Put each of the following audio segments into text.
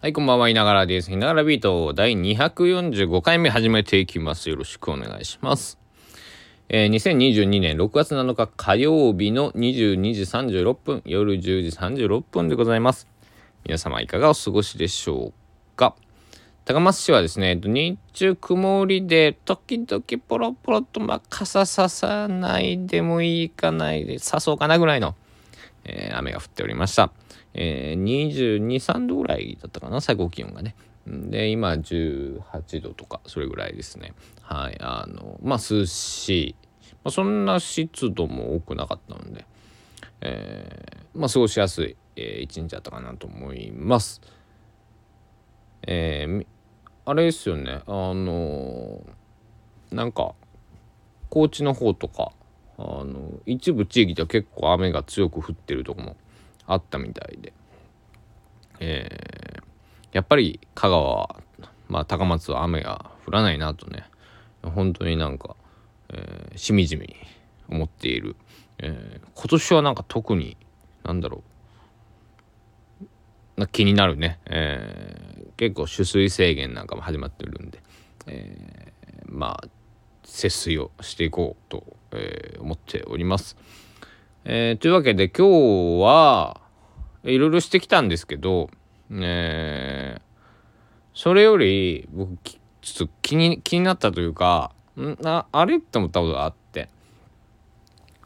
はい、こんばんは、いながらです。いながらビート第245回目始めていきます。よろしくお願いします。えー、2022年6月7日火曜日の22時36分、夜10時36分でございます。皆様いかがお過ごしでしょうか？高松市はですね、日中曇りで、時々ポロポロと、まあ、傘ささないでもいいかないで、さそうかなぐらいの、えー、雨が降っておりました。えー、22、3度ぐらいだったかな、最高気温がね。で、今18度とか、それぐらいですね。はい。あの、まあ、涼しい。まあ、そんな湿度も多くなかったので、えー、まあ、過ごしやすい、えー、一日だったかなと思います。えー、あれですよね、あのなんか、高知の方とか、あの一部地域では結構雨が強く降ってるとこもあったみたいで、えー、やっぱり香川は、まあ、高松は雨が降らないなとね。本当になんか、えー、しみじみ思っている、えー、今年はなんか特になんだろう。な気になるね、えー、結構取水制限なんかも始まってるんで、えー、まあ節水をしていこうと、えー、思っております。えー、というわけで今日はいろいろしてきたんですけど、えー、それより僕ちょっと気に気になったというかん？ああれ？って思ったことがあって。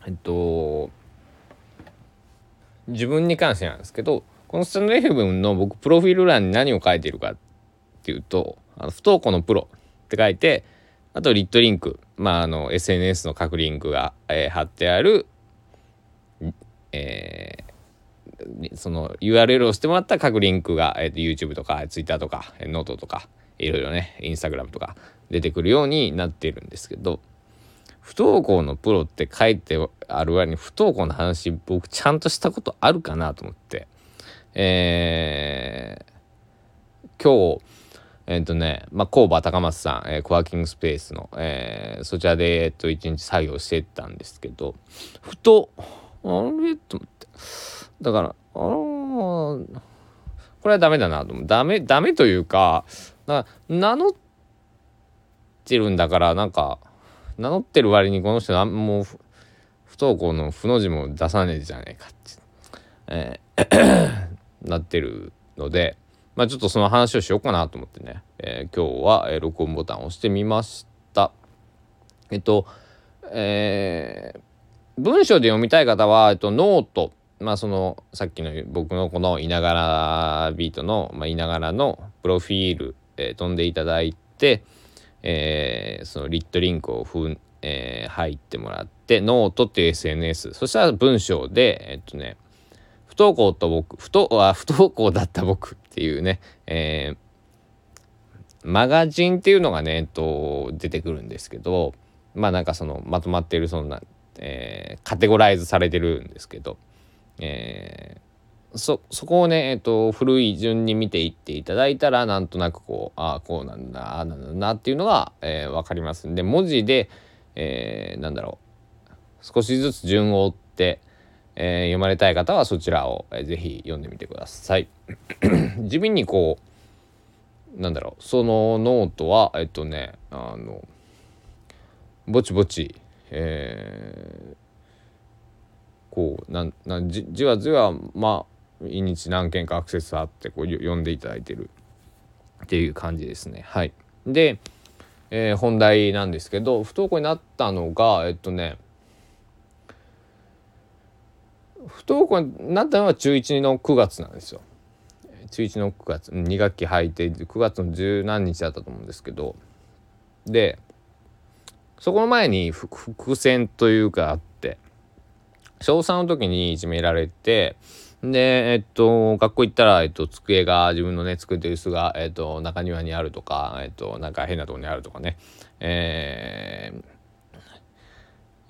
えっと自分に関してなんですけどこのスタンド F の僕プロフィール欄に何を書いてるかっていうとあの不登校のプロって書いてあと lit.link まああの SNS の各リンクが、えー、貼ってあるえー、その URL を押してもらった各リンクが、えー、YouTube とか Twitter とかノートとかいろいろね Instagram とか出てくるようになっているんですけど不登校のプロって書いてある割に不登校の話僕ちゃんとしたことあるかなと思って。えー、今日えっ、とね、まあ、工場高松さん、えー、コワーキングスペースの、えー、そちらで、えっ、と、一日作業してたんですけど、ふと、あれ？と思って。だから、あのこれはダメだなと思う。ダメ、ダメというか、か名乗ってるんだから、なんか、名乗ってる割にこの人もう不登校の不の字も出さねえじゃねえかって、えー なってるので、まあちょっとその話をしようかなと思ってね、えー、今日は、えー、録音ボタンを押してみました。えっと、えー、文章で読みたい方は、えっと、 note、まあそのさっきの僕のこのいながらビートの、まあ、いながらのプロフィール、えー、飛んでいただいて、えー、その lit.link をふん、えー、入ってもらってノートっていう SNS そしたら文章でえっとね不登校と僕不登あ不登校だった僕っていうね、えー、マガジンっていうのがね、えっと、出てくるんですけどまあなんかそのまとまっているそんなえー、カテゴライズされてるんですけど、えー、そそこをね、えーと、古い順に見ていっていただいたらなんとなくこうああこうなんだああなんだなっていうのが、えー、分かりますんで文字で、えー、なんだろう少しずつ順を追って、えー、読まれたい方はそちらを、えー、ぜひ読んでみてください。地味にこうなんだろうそのノートはえっとねあのぼちぼちえー、こうなんなんじじわじわまあ毎日何件かアクセスあってこう読んでいただいてるっていう感じですね。はい、で、えー、本題なんですけど不登校になったのがえっとね不登校になったのは中1の9月なんですよ。中1の9月2学期入って9月の十何日だったと思うんですけどでそこの前に伏線というかあって小3の時にいじめられてでえっと学校行ったら、えっと、机が自分のね机と椅子が、えっと、中庭にあるとか、えっと、なんか変なとこにあるとかね。えー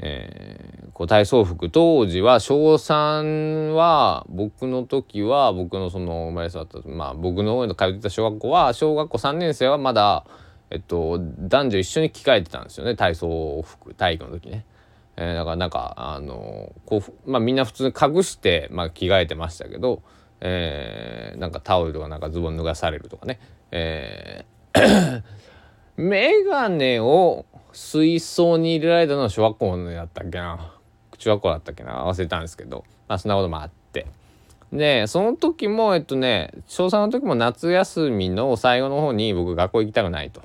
えー、こう体操服。当時は小3は僕の時は僕のその生まれ育ったまあ僕の通ってた小学校は小学校3年生はまだえっと、男女一緒に着替えてたんですよね。体操服体育の時ね。えー、だからなんかあのこう、まあ、みんな普通に隠して、まあ、着替えてましたけど、えー、なんかタオルとかなんかズボン脱がされるとかね、えー、メガネを水槽に入れられたのは小学校のやったっけな。中学校だったっけな。忘れたんですけど。まあそんなこともあって。でその時もえっとね小3の時も夏休みの最後の方に僕学校行きたくないと、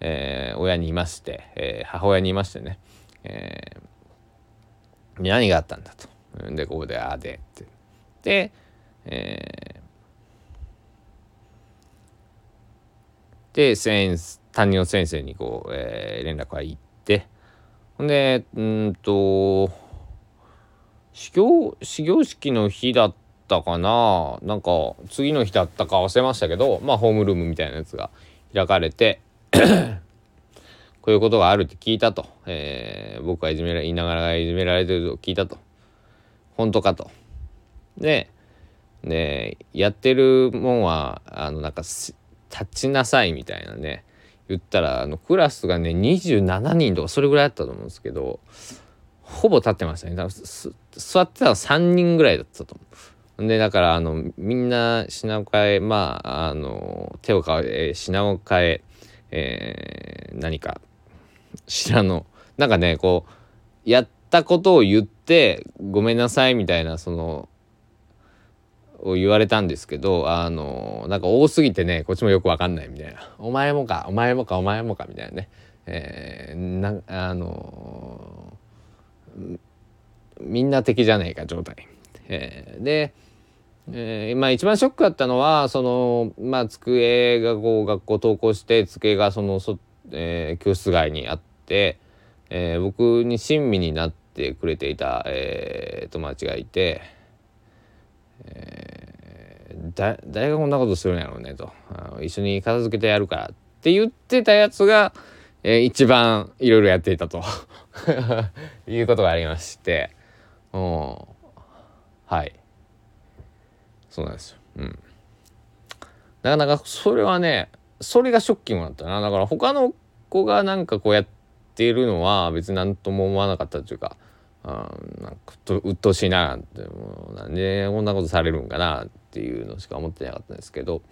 えー、親にいまして、えー、母親にいましてね、えー、何があったんだと。でここでああでって。でえー、で先担任の先生にこう、えー、連絡が行ってほんでうんと始業始業式の日だったかな。なんか次の日だったか忘れましたけどまあホームルームみたいなやつが開かれて こういうことがあるって聞いたと、えー、僕はいじめら言いながらいじめられてると聞いたと。本当かと。でねやってるもんはあのなんか立ちなさいみたいなね言ったらあのクラスがね27人とかそれぐらいだったと思うんですけどほぼ立ってましたね。座ってたら3人ぐらいだったと思う。でだからあのみんな品を変えまああの手を変え品を変ええー、何か品の。なんかねこうやったことを言ってごめんなさいみたいなそのを言われたんですけどあのなんか多すぎてねこっちもよくわかんないみたいな「お前もかお前もかお前もか」みたいなね、えー、なあのみんな敵じゃねえか状態。えー、で、えー、まあ一番ショックだったのはそのまあ机がこう学校登校して机がそのそ、えー、教室外にあって、えー、僕に親身になってくれていた、えー、友達がいて。えー、だ誰がこんなことするんやろうねと一緒に片付けてやるからって言ってたやつが、えー、一番いろいろやっていたということがありましてうんはいそうなんですよ。うん。なかなかそれはねそれがショッキングだったな。だから他の子がなんかこうやっているのは別に何とも思わなかったというかあなんかと鬱陶しいなってもうなんでこんなことされるんかなっていうのしか思ってなかったんですけど、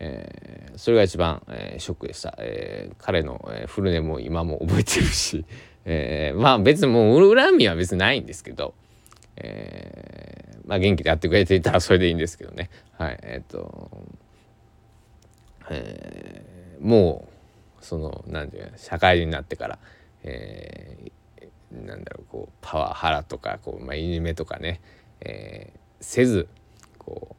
えー、それが一番、えー、ショックでした、えー、彼の、えー、フルネも今も覚えてるし、えー、まあ別にもう恨みは別にないんですけど、えー、まあ元気でやってくれていたらそれでいいんですけどね。はいえっ、と、えー、もうその何て言う社会人になってから、えー、なんだろうこうパワハラとかこう、まあ、いじめとかね、えー、せずこ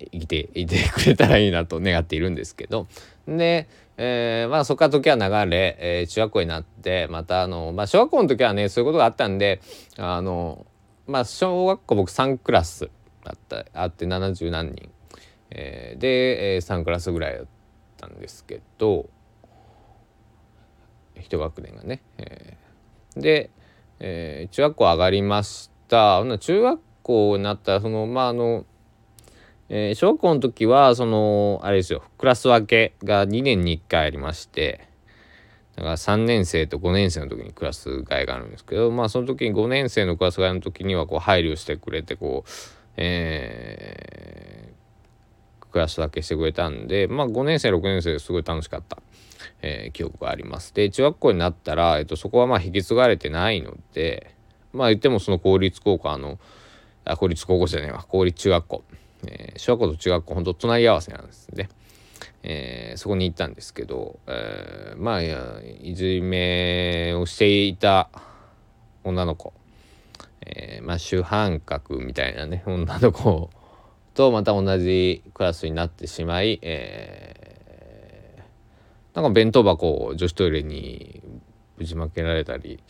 う生きていてくれたらいいなと願っているんですけど。で、えー、まあそこから時は流れ、えー、中学校になってまたあの、まあ、小学校の時はねそういうことがあったんであのまあ小学校僕3クラスあったあって70何人、えー、で、えー、3クラスぐらいだったんですけど一学年がね、えで、えー、中学校上がりました。中学校になったらそのまああの、えー、小学校の時はそのあれですよクラス分けが2年に1回ありましてだから3年生と5年生の時にクラス替えがあるんですけどまあその時に5年生のクラス替えの時にはこう配慮してくれてこうえー、クラス分けしてくれたんでまあ5年生6年生すごい楽しかったえー、記憶があります。で中学校になったら、えっと、そこはまあ引き継がれてないのでまあ言ってもその公立高校のあ公立高校じゃないわ公立中学校、えー、小学校と中学校ほんと隣り合わせなんですね。えー、そこに行ったんですけど、えー、まあいじめをしていた女の子、えー、まあ主犯格みたいなね女の子とまた同じクラスになってしまい、えーなんか弁当箱を女子トイレにぶちまけられたり、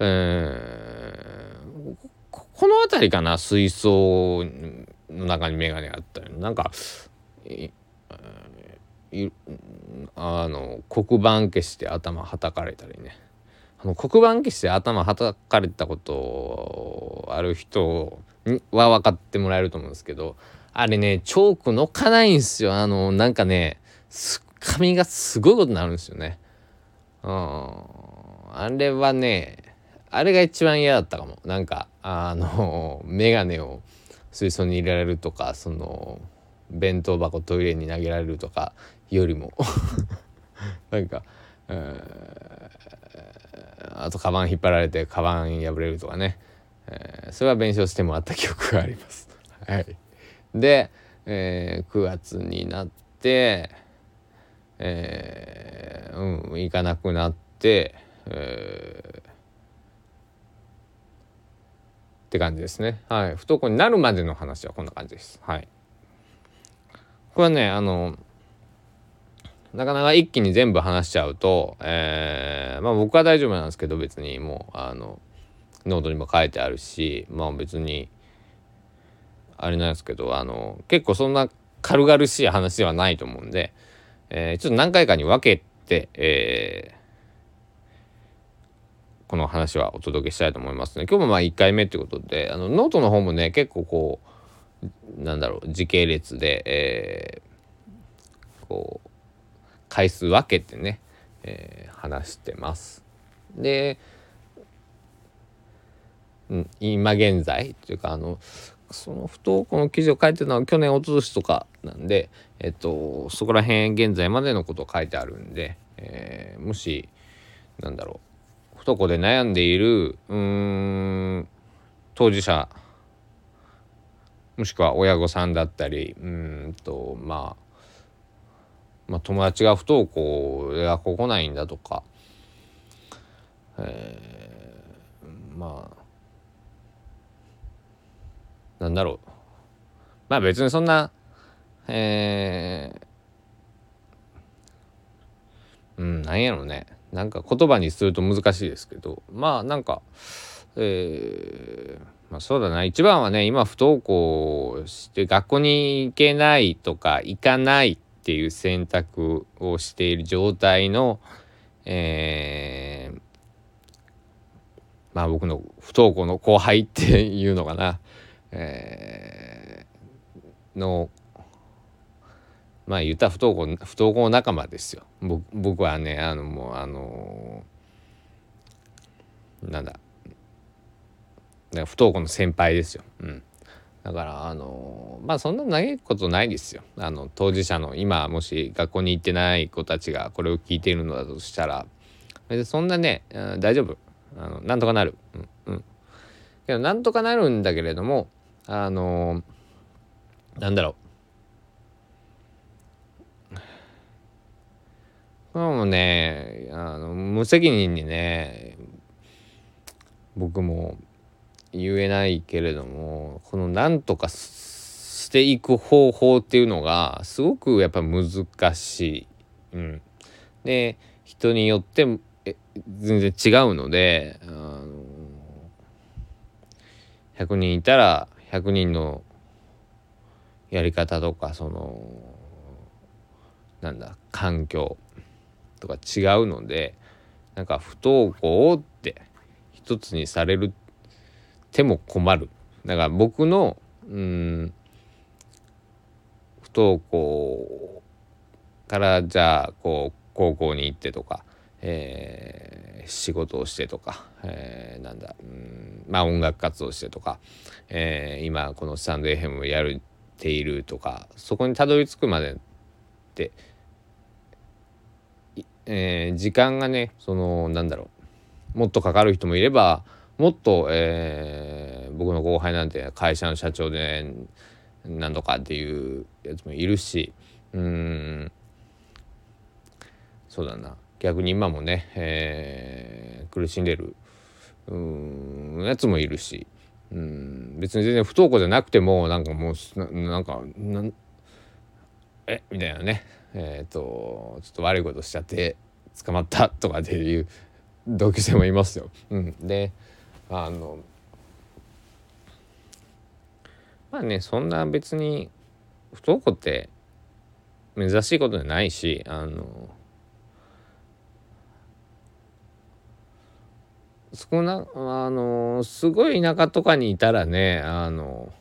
えー、この辺りかな水槽の中に眼鏡があったりなんかあの黒板消して頭はたかれたりねあの黒板消して頭はたかれたことある人は分かってもらえると思うんですけどあれねチョークのかないんですよあのなんかね髪がすごいことになるんですよね。うん。あれはね、あれが一番嫌だったかも。なんか、あの、メガネを水槽に入れられるとかその弁当箱トイレに投げられるとかよりも なんか、あとカバン引っ張られてカバン破れるとかね、えー、それは弁償してもらった記憶があります。はい、で、えー、9月になって、えー、うん行かなくなって、えー、って感じですね。はい、不登校になるまでの話はこんな感じです。はい。これはねあのなかなか一気に全部話しちゃうと、えー、まあ僕は大丈夫なんですけど別にもうあのノートにも書いてあるしまあ別にあれなんですけどあの結構そんな軽々しい話ではないと思うんで、えー、ちょっと何回かに分けて、えー、この話はお届けしたいと思いますね。今日もまあ1回目ってことであのノートの方もね結構こうなんだろう時系列で、えー、こう回数分けてね、えー、話してます。で、うん、今現在というかあのその不登校の記事を書いてるのは去年おととしとかなんで、えっと、そこら辺現在までのことを書いてあるんで、えー、もしなんだろう不登校で悩んでいるうん当事者もしくは親御さんだったりうんとまあまあ、友達が不登校で学校来ないんだとか、えー、まあなんだろう。まあ別にそんなえー、うんなんやろうね。なんか言葉にすると難しいですけど。まあなんかえー、まあそうだな。一番はね今不登校して学校に行けないとか行かないっていう選択をしている状態の、えー、まあ僕の不登校の後輩っていうのかな、えー、のまあ言った不登校不登校仲間ですよ。僕はねあのもうあのなんだ。不登校の先輩ですよ。うん。だからあのまあそんな長いことないですよ。あの当事者の今もし学校に行ってない子たちがこれを聞いているのだとしたら。そんなね、大丈夫。あのなんとかなる。うんうん。けどなんとかなるんだけれどもあのなんだろう。もうねあの無責任にね僕も言えないけれどもこのなんとかしていく方法っていうのがすごくやっぱ難しい。うん、で人によって全然違うので、あの100人いたら100人のやり方とかそのなんだ環境とか違うのでなんか不登校って一つにされるても困る。だから僕のうん不登校からじゃあこう高校に行ってとか、えー、仕事をしてとか、えー、なんだうんまあ音楽活動してとか、えー、今このスタンド FM をやっているとかそこにたどり着くまでって、えー、時間がねそのなんだろうもっとかかる人もいればもっと、えー、僕の後輩なんて会社の社長で何とかっていうやつもいるしうんそうだな逆に今もね、えー、苦しんでるうんやつもいるしうん別に全然不登校じゃなくてもなんかもうなんかなんえみたいなねえっ、ー、とちょっと悪いことしちゃって捕まったとかっていう同級生もいますよ。うん、であのまあねそんな別に不登校って珍しいことじゃないしあの少なあのすごい田舎とかにいたらねあの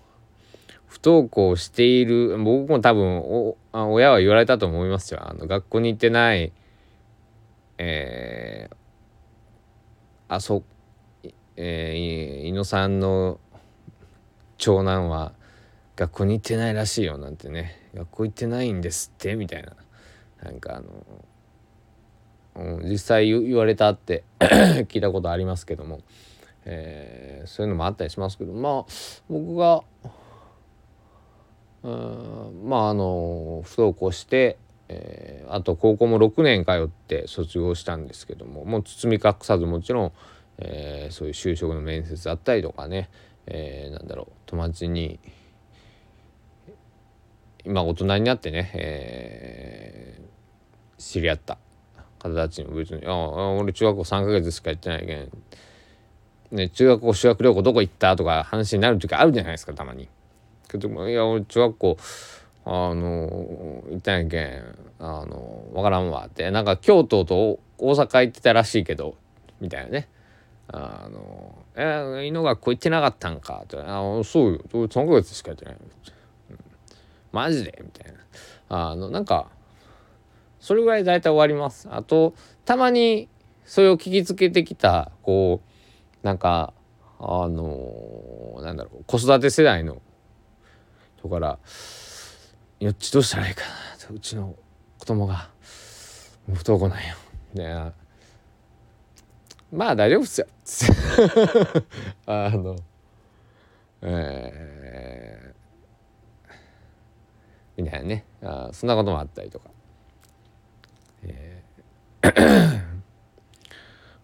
不登校している僕も多分おあ親は言われたと思いますよ。あの学校に行ってないえー、あそえー、猪野さんの長男は学校に行ってないらしいよなんてね。学校行ってないんですってみたいな。なんかあの、実際言われたって 聞いたことありますけども、えー、そういうのもあったりしますけど。まあ僕がうんまああの不登校して、えー、あと高校も6年通って卒業したんですけども。もう包み隠さずもちろん、えー、そういう就職の面接だったりとかね、えー、なんだろう友達に今大人になってね、えー、知り合った方たちにも別に「ああ俺中学校3ヶ月しか行ってないけん」ね、中学校修学旅行どこ行ったとか話になる時あるじゃないですかたまに。けどいや俺中学校あの行ったんやけんあの分からんわって。なんか京都と大阪行ってたらしいけどみたいなね。あの「え犬学校行ってなかったんか」って「あそうよ。3ヶ月しかやってない」うん、マジで?」みたいな。あのなんかそれぐらい大体終わります。あとたまにそれを聞きつけてきたこうなんかあのなんだろう子育て世代のだから「よっちどうしたらいいかな」うちの子供が不登校なんよ。みたいなまあ大丈夫っすよ。あのえー、みたいなね。あそんなこともあったりとか、えー、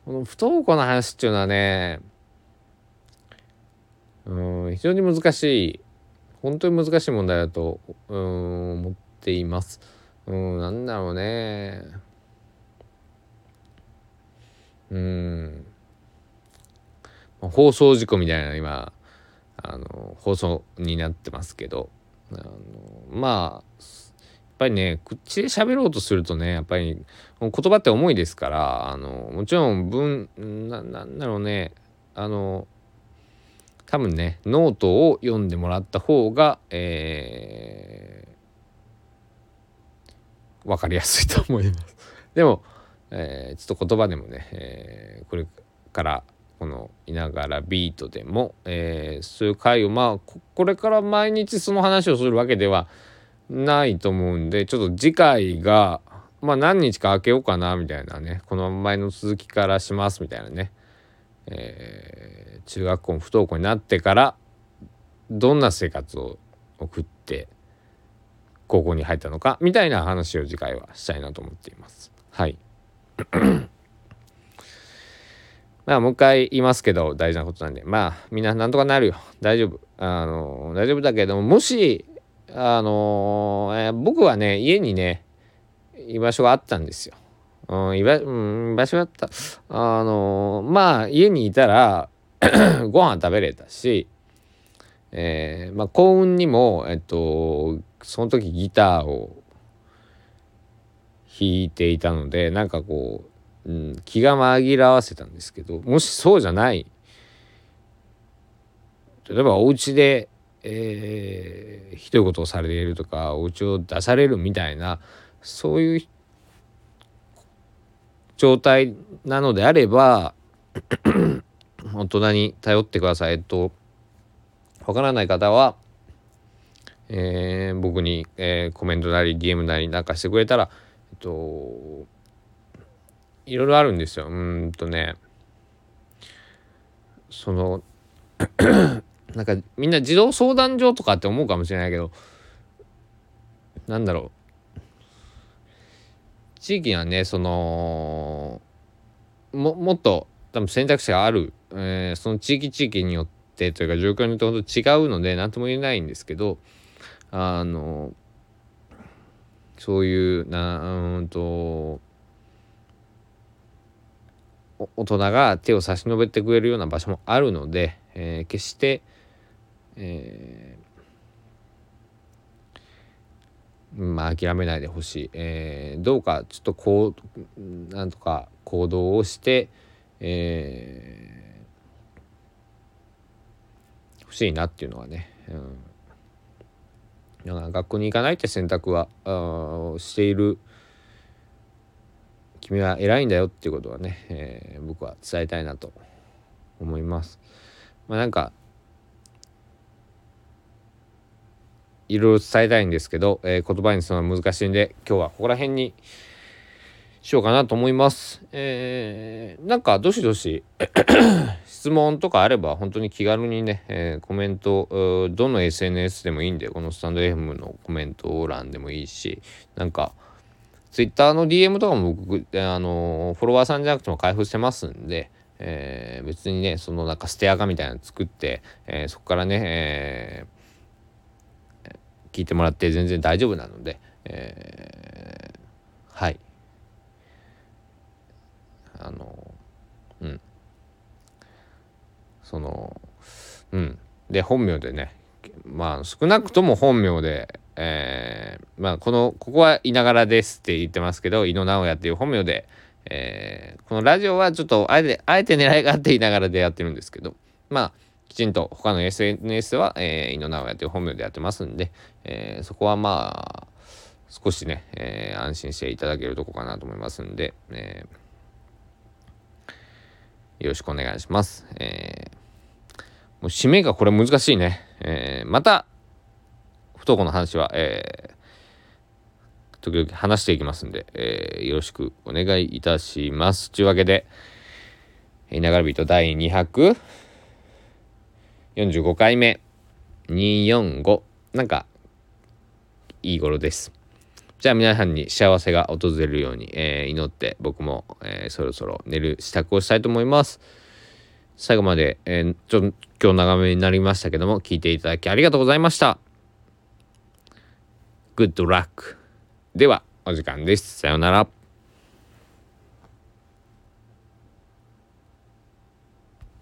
この不登校の話っていうのはねうん非常に難しい。本当に難しい問題だとうん思っています。うんなんだろうね。うん放送事故みたいな今あの放送になってますけどあのまあやっぱりね口で喋ろうとするとねやっぱり言葉って重いですからあのもちろん文ななんだろうねあの多分ねノートを読んでもらった方が、えー、分かりやすいと思います。でも、えー、ちょっと言葉でもね、えー、これからこのいながらビートでも、えー、そういう回をまあこれから毎日その話をするわけではないと思うんでちょっと次回がまあ何日か空けようかなみたいなねこの前の続きからしますみたいなね、えー、中学校も不登校になってからどんな生活を送って高校に入ったのかみたいな話を次回はしたいなと思っています。はい まあもう一回言いますけど大事なことなんでまあみんななんとかなるよ大丈夫あの大丈夫だけどももしあの、えー、僕はね家にね居場所があったんですよ。うん、居場,、うん、居場所があった。あの、まあ家にいたら ご飯食べれたし、えー、まあ幸運にもえっとその時ギターを弾いていたのでなんかこううん、気が紛らわせたんですけどもしそうじゃない例えばお家で、えー、ひどいことをされているとかお家を出されるみたいなそういう状態なのであれば大人に頼ってくださいとわからない方は、えー、僕に、えー、コメントなり DM なりなんかしてくれたら、と、いろいろあるんですよ。うんとね。その なんかみんな児童相談所とかって思うかもしれないけどなんだろう。地域にはねそのももっと多分選択肢がある、えー、その地域地域によってというか状況によって本当違うので何とも言えないんですけどあのそういうなうんと大人が手を差し伸べてくれるような場所もあるので、えー、決して、えー、まあ諦めないでほしい、えー、どうかちょっとこうなんとか行動をして、えー、欲しいなっていうのはね、うん、学校に行かないって選択はしている君は偉いんだよっていうことはね、えー、僕は伝えたいなと思います。まあ、なんかいろいろ伝えたいんですけど、えー、言葉にするのは難しいんで今日はここら辺にしようかなと思います。えー、なんかどしどし質問とかあれば本当に気軽にね、えー、コメントどの SNS でもいいんでこのスタンド FM のコメント欄でもいいしなんか Twitter の DM とかも僕あのフォロワーさんじゃなくても開封してますんで、えー、別にねそのなんかステアカみたいなの作って、えー、そこからね、え、聞いてもらって全然大丈夫なので、えー、はいあのうんそのうん。で本名でねまあ少なくとも本名でえー、まあこのここはいながらですって言ってますけど井野直哉っていう本名で、えー、このラジオはちょっとあえてあえて狙いがあっていながらでやってるんですけどまあきちんと他の SNS は、えー、井野直哉という本名でやってますんで、えー、そこはまあ少しね、えー、安心していただけるとこかなと思いますんで、えーよろしくお願いします。えー、もう締めがこれ難しいね。えー、また、不登校の話は、えー、時々話していきますんで、えー、よろしくお願いいたします。というわけで、いながらビート第245回目、245、なんか、いい頃です。じゃあ皆さんに幸せが訪れるように、えー、祈って僕も、えー、そろそろ寝る支度をしたいと思います。最後まで、えー、ちょ今日長めになりましたけども聞いていただきありがとうございました。Good luck. ではお時間です。さようなら。